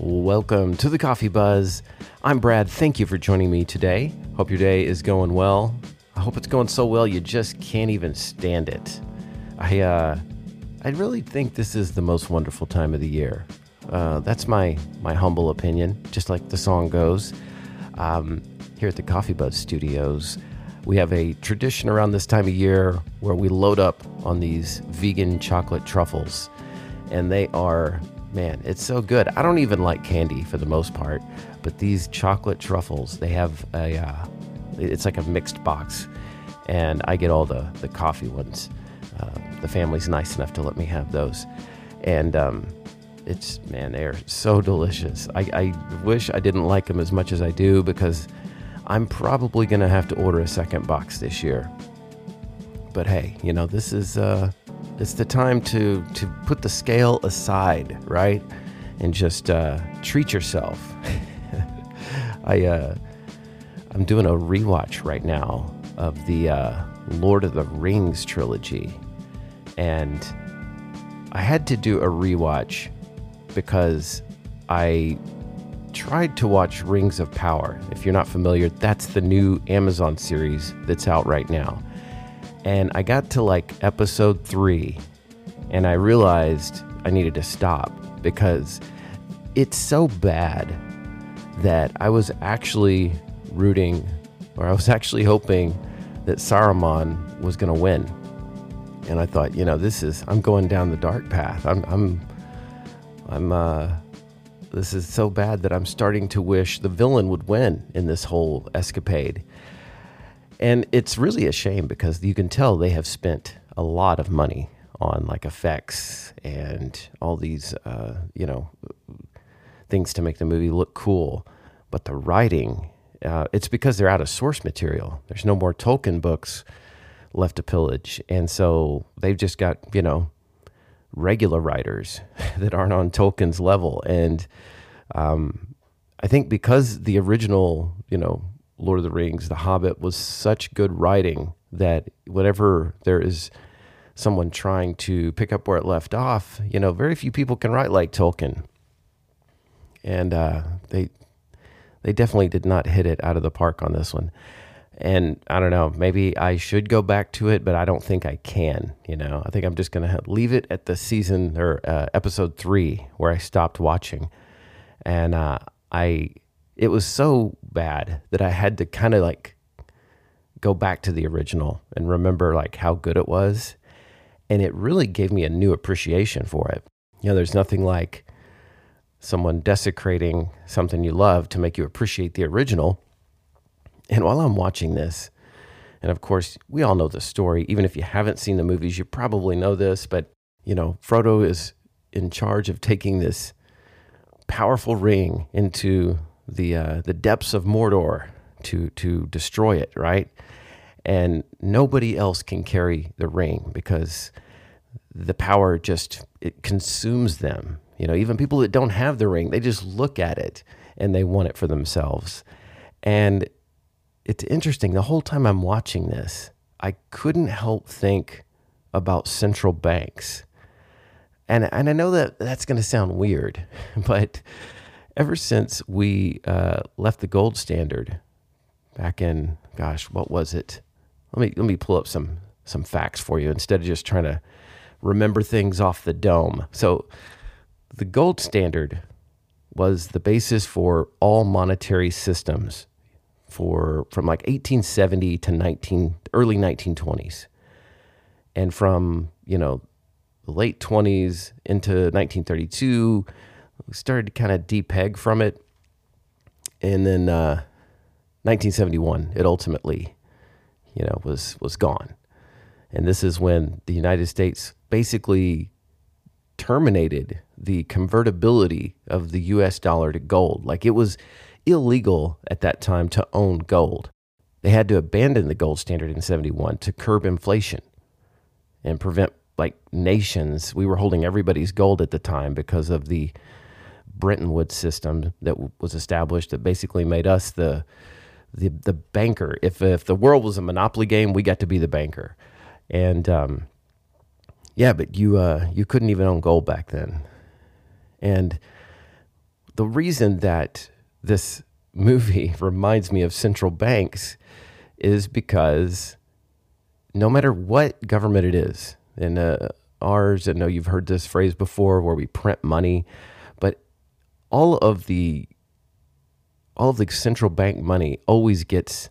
Welcome to the Coffee Buzz. I'm Brad. Thank you for joining me today. Hope your day is going well. I hope it's going so well you just can't even stand it. I uh, I really think this is the most wonderful time of the year. Uh, that's my my humble opinion, just like the song goes. Um, here at the Coffee Buzz Studios, we have a tradition around this time of year where we load up on these vegan chocolate truffles, and they are man, it's so good. I don't even like candy for the most part, but these chocolate truffles, they have a uh, it's like a mixed box, and I get all the the coffee ones. Uh, the family's nice enough to let me have those, and um, it's man, they're so delicious. I, I wish I didn't like them as much as I do because I'm probably gonna have to order a second box this year. But hey, you know this is uh, it's the time to to put the scale aside, right, and just uh, treat yourself. I uh, I'm doing a rewatch right now of the uh, Lord of the Rings trilogy, and I had to do a rewatch because I tried to watch Rings of Power. If you're not familiar, that's the new Amazon series that's out right now. And I got to like episode three, and I realized I needed to stop because it's so bad that I was actually rooting, or I was actually hoping that Saruman was going to win. And I thought, you know, this is I'm going down the dark path. I'm I'm I'm uh this is so bad that I'm starting to wish the villain would win in this whole escapade. And it's really a shame because you can tell they have spent a lot of money on like effects and all these, uh, you know, things to make the movie look cool. But the writing, uh, it's because they're out of source material. There's no more Tolkien books left to pillage. And so they've just got, you know, regular writers that aren't on Tolkien's level. And um, I think because the original, you know, Lord of the Rings, The Hobbit was such good writing that whenever there is someone trying to pick up where it left off, you know, very few people can write like Tolkien. And uh, they they definitely did not hit it out of the park on this one. And I don't know, maybe I should go back to it, but I don't think I can. You know, I think I'm just going to leave it at the season or uh, episode three where I stopped watching. And uh, I it was so bad that I had to kind of like go back to the original and remember like how good it was. And it really gave me a new appreciation for it. You know, there's nothing like someone desecrating something you love to make you appreciate the original. And while I'm watching this, and of course, we all know the story. Even if you haven't seen the movies, you probably know this. But, you know, Frodo is in charge of taking this powerful ring into the uh, the depths of Mordor to to destroy it, right? And nobody else can carry the ring because the power just it consumes them. You know, even people that don't have the ring, they just look at it and they want it for themselves. And it's interesting. The whole time I'm watching this, I couldn't help think about central banks. And and I know that that's going to sound weird, but ever since we uh, left the gold standard back in, gosh, what was it? Let me let me pull up some some facts for you instead of just trying to remember things off the dome. So, the gold standard was the basis for all monetary systems for from like 1870 to 19 early 1920s. And from, you know, the late 20s into 1932 we started to kind of depeg from it. And then uh, 1971, it ultimately, you know, was was gone. And this is when the United States basically terminated the convertibility of the US dollar to gold. Like it was illegal at that time to own gold. They had to abandon the gold standard in 71 to curb inflation and prevent like nations. We were holding everybody's gold at the time because of the Bretton Woods system that was established that basically made us the the the banker. If if the world was a monopoly game, we got to be the banker. And um, yeah, but you uh, you couldn't even own gold back then. And the reason that this movie reminds me of central banks is because no matter what government it is, and uh, ours, I know you've heard this phrase before where we print money, all of the all of the central bank money always gets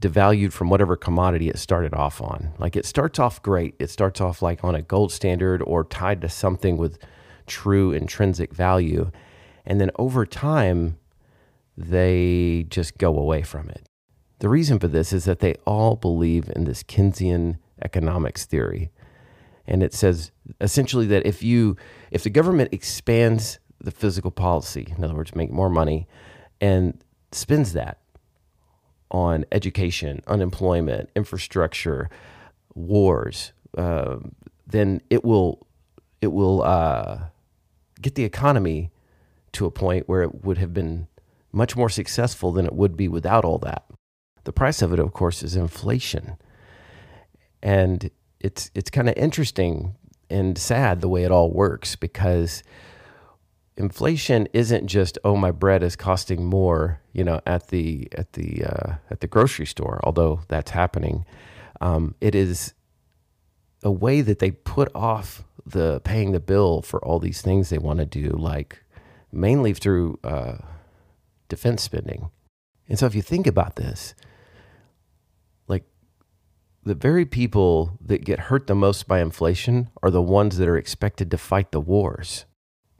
devalued from whatever commodity it started off on. Like it starts off great. It starts off like on a gold standard or tied to something with true intrinsic value. And then over time, they just go away from it. The reason for this is that they all believe in this Keynesian economics theory. And it says essentially that if you if the government expands the physical policy, in other words, make more money, and spends that on education, unemployment, infrastructure, wars, uh, then it will it will uh, get the economy to a point where it would have been much more successful than it would be without all that. The price of it, of course, is inflation. And it's it's kind of interesting and sad the way it all works because inflation isn't just oh my bread is costing more you know at the at the uh, at the grocery store although that's happening um, it is a way that they put off the paying the bill for all these things they want to do like mainly through uh, defense spending and so if you think about this like the very people that get hurt the most by inflation are the ones that are expected to fight the wars.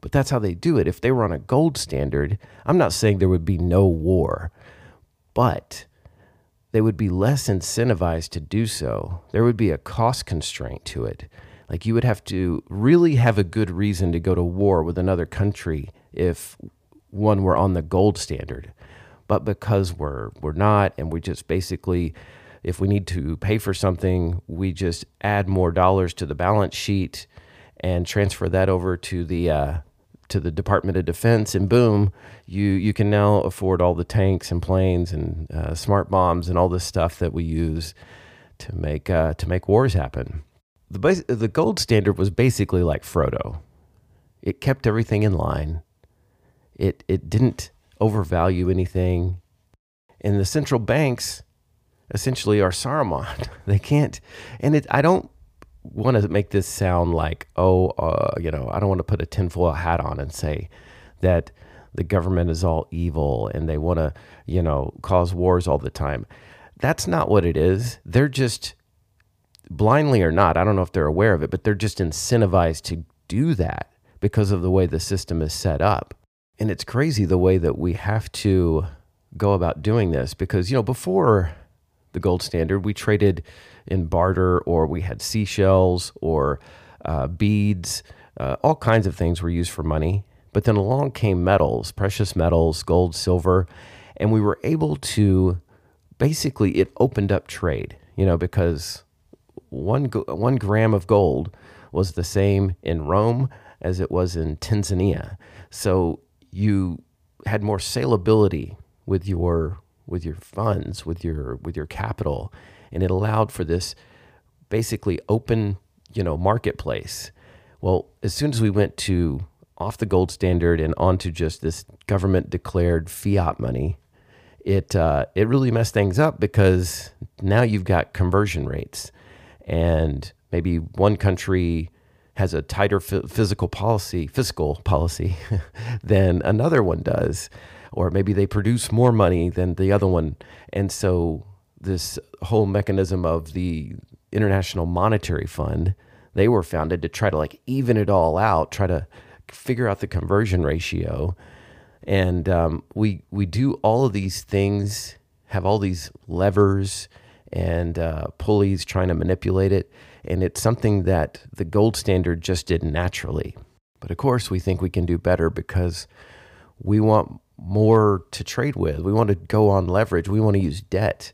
But that's how they do it. If they were on a gold standard, I'm not saying there would be no war, but they would be less incentivized to do so. There would be a cost constraint to it. Like you would have to really have a good reason to go to war with another country if one were on the gold standard. But because we're we're not and we just basically if we need to pay for something, we just add more dollars to the balance sheet and transfer that over to the uh, to the Department of Defense, and boom, you you can now afford all the tanks and planes and uh, smart bombs and all this stuff that we use to make uh, to make wars happen. The base, the gold standard was basically like Frodo. It kept everything in line. It it didn't overvalue anything. And the central banks essentially are Saruman. They can't, and it. I don't want to make this sound like, oh, uh, you know, I don't want to put a tinfoil hat on and say that the government is all evil and they want to, you know, cause wars all the time. That's not what it is. They're just blindly or not. I don't know if they're aware of it, but they're just incentivized to do that because of the way the system is set up. And it's crazy the way that we have to go about doing this because, you know, before the gold standard. We traded in barter, or we had seashells, or uh, beads. Uh, all kinds of things were used for money. But then along came metals, precious metals, gold, silver, and we were able to basically it opened up trade. You know, because one one gram of gold was the same in Rome as it was in Tanzania. So you had more saleability with your with your funds, with your with your capital, and it allowed for this basically open, you know, marketplace. Well, as soon as we went to off the gold standard and onto just this government declared fiat money, it uh, it really messed things up because now you've got conversion rates, and maybe one country has a tighter physical policy, fiscal policy, than another one does, or maybe they produce more money than the other one. And so this whole mechanism of the International Monetary Fund, they were founded to try to like even it all out, try to figure out the conversion ratio. And um, we we do all of these things, have all these levers and uh, pulleys trying to manipulate it, and it's something that the gold standard just did naturally. But of course, we think we can do better because we want more to trade with. We want to go on leverage. We want to use debt.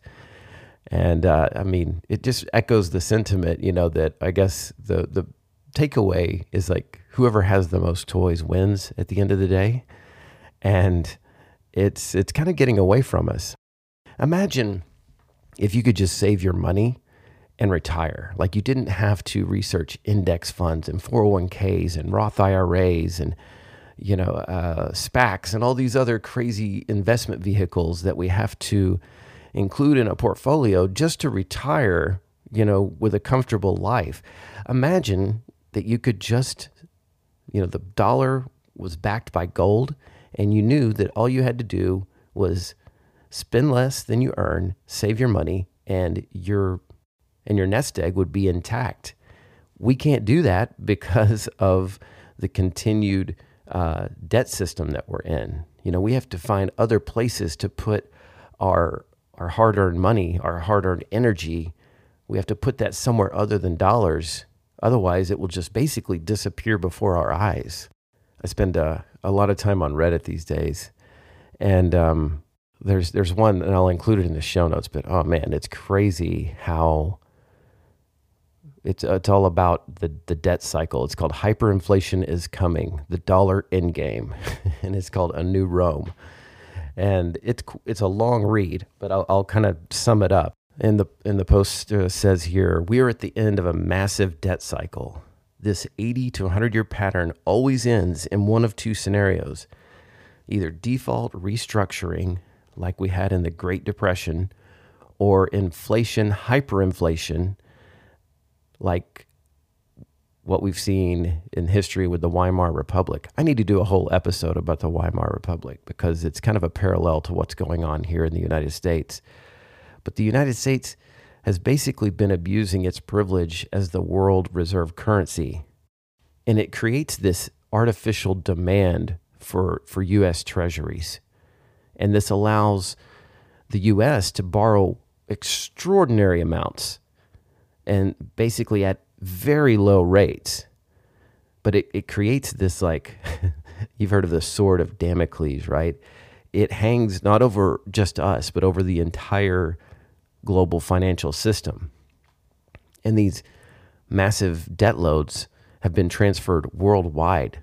And uh, I mean, it just echoes the sentiment, you know, that I guess the the takeaway is like whoever has the most toys wins at the end of the day. And it's it's kind of getting away from us. Imagine if you could just save your money and retire. Like you didn't have to research index funds and 401ks and Roth IRAs and you know, uh, SPACs and all these other crazy investment vehicles that we have to include in a portfolio just to retire, you know, with a comfortable life. Imagine that you could just, you know, the dollar was backed by gold and you knew that all you had to do was spend less than you earn, save your money, and your and your nest egg would be intact. We can't do that because of the continued uh, debt system that we're in. You know, we have to find other places to put our our hard-earned money, our hard-earned energy. We have to put that somewhere other than dollars. Otherwise, it will just basically disappear before our eyes. I spend a, a lot of time on Reddit these days, and um, there's there's one, and I'll include it in the show notes. But oh man, it's crazy how it's it's all about the the debt cycle. It's called hyperinflation is coming, the dollar endgame, and it's called a new Rome. And it's it's a long read, but I'll, I'll kind of sum it up. In the in the post uh, says here, we are at the end of a massive debt cycle. This 80 to 100 year pattern always ends in one of two scenarios: either default restructuring, like we had in the Great Depression, or inflation hyperinflation like what we've seen in history with the Weimar Republic. I need to do a whole episode about the Weimar Republic because it's kind of a parallel to what's going on here in the United States. But the United States has basically been abusing its privilege as the world reserve currency. And it creates this artificial demand for, for US treasuries. And this allows the US to borrow extraordinary amounts and basically at very low rates. But it, it creates this like, you've heard of the sword of Damocles, right? It hangs not over just us, but over the entire global financial system. And these massive debt loads have been transferred worldwide.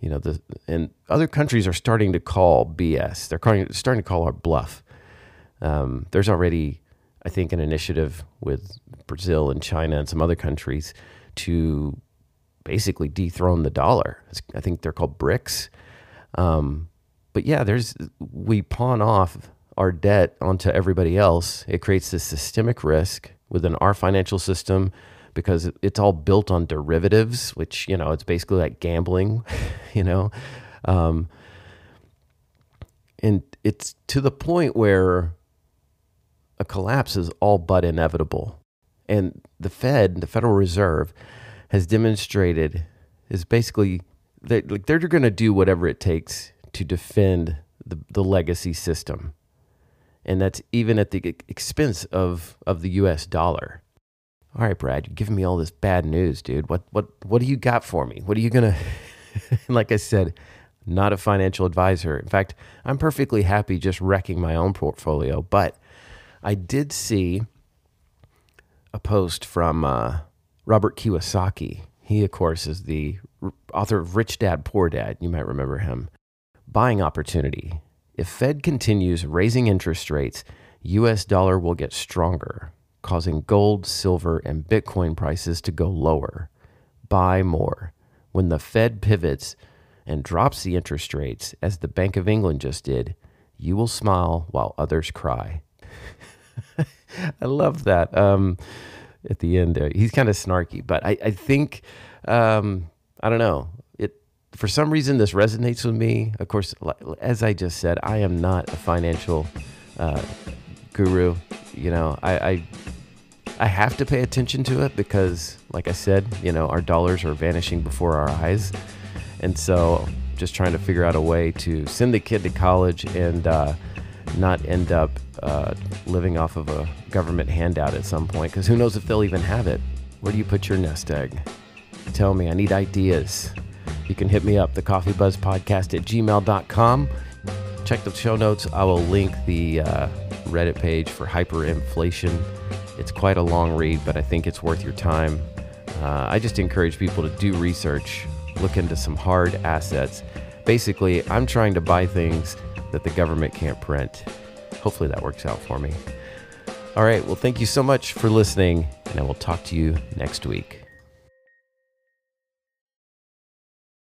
You know, the, and other countries are starting to call BS. They're calling, starting to call our bluff. Um, there's already I think, an initiative with Brazil and China and some other countries to basically dethrone the dollar. I think they're called BRICS. Um, but yeah, there's we pawn off our debt onto everybody else. It creates this systemic risk within our financial system because it's all built on derivatives, which you know it's basically like gambling, you know. Um, and it's to the point where a collapse is all but inevitable. And the Fed, the Federal Reserve, has demonstrated is basically that like they're going to do whatever it takes to defend the, the legacy system. And that's even at the expense of, of the US dollar. All right, Brad, you're giving me all this bad news, dude. What what what do you got for me? What are you gonna like I said, not a financial advisor. In fact, I'm perfectly happy just wrecking my own portfolio, but I did see a post from uh, Robert Kiyosaki. He, of course, is the author of Rich Dad Poor Dad. You might remember him. Buying opportunity. If Fed continues raising interest rates, US dollar will get stronger, causing gold, silver, and Bitcoin prices to go lower. Buy more. When the Fed pivots and drops the interest rates, as the Bank of England just did, you will smile while others cry. I love that. Um, at the end he's kind of snarky, but I, I think um, I don't know. It for some reason this resonates with me. Of course, as I just said, I am not a financial uh, guru. You know, I, I I have to pay attention to it because, like I said, you know, our dollars are vanishing before our eyes, and so just trying to figure out a way to send the kid to college and uh, not end up uh, living off of a government handout at some point because who knows if they'll even have it. Where do you put your nest egg? Tell me, I need ideas. You can hit me up, the Coffee Buzz Podcast at gmail.com. Check the show notes. I will link the uh, Reddit page for hyperinflation. It's quite a long read, but I think it's worth your time. Uh, I just encourage people to do research, look into some hard assets. Basically, I'm trying to buy things that the government can't print hopefully that works out for me. All right. Well, thank you so much for listening, and I will talk to you next week.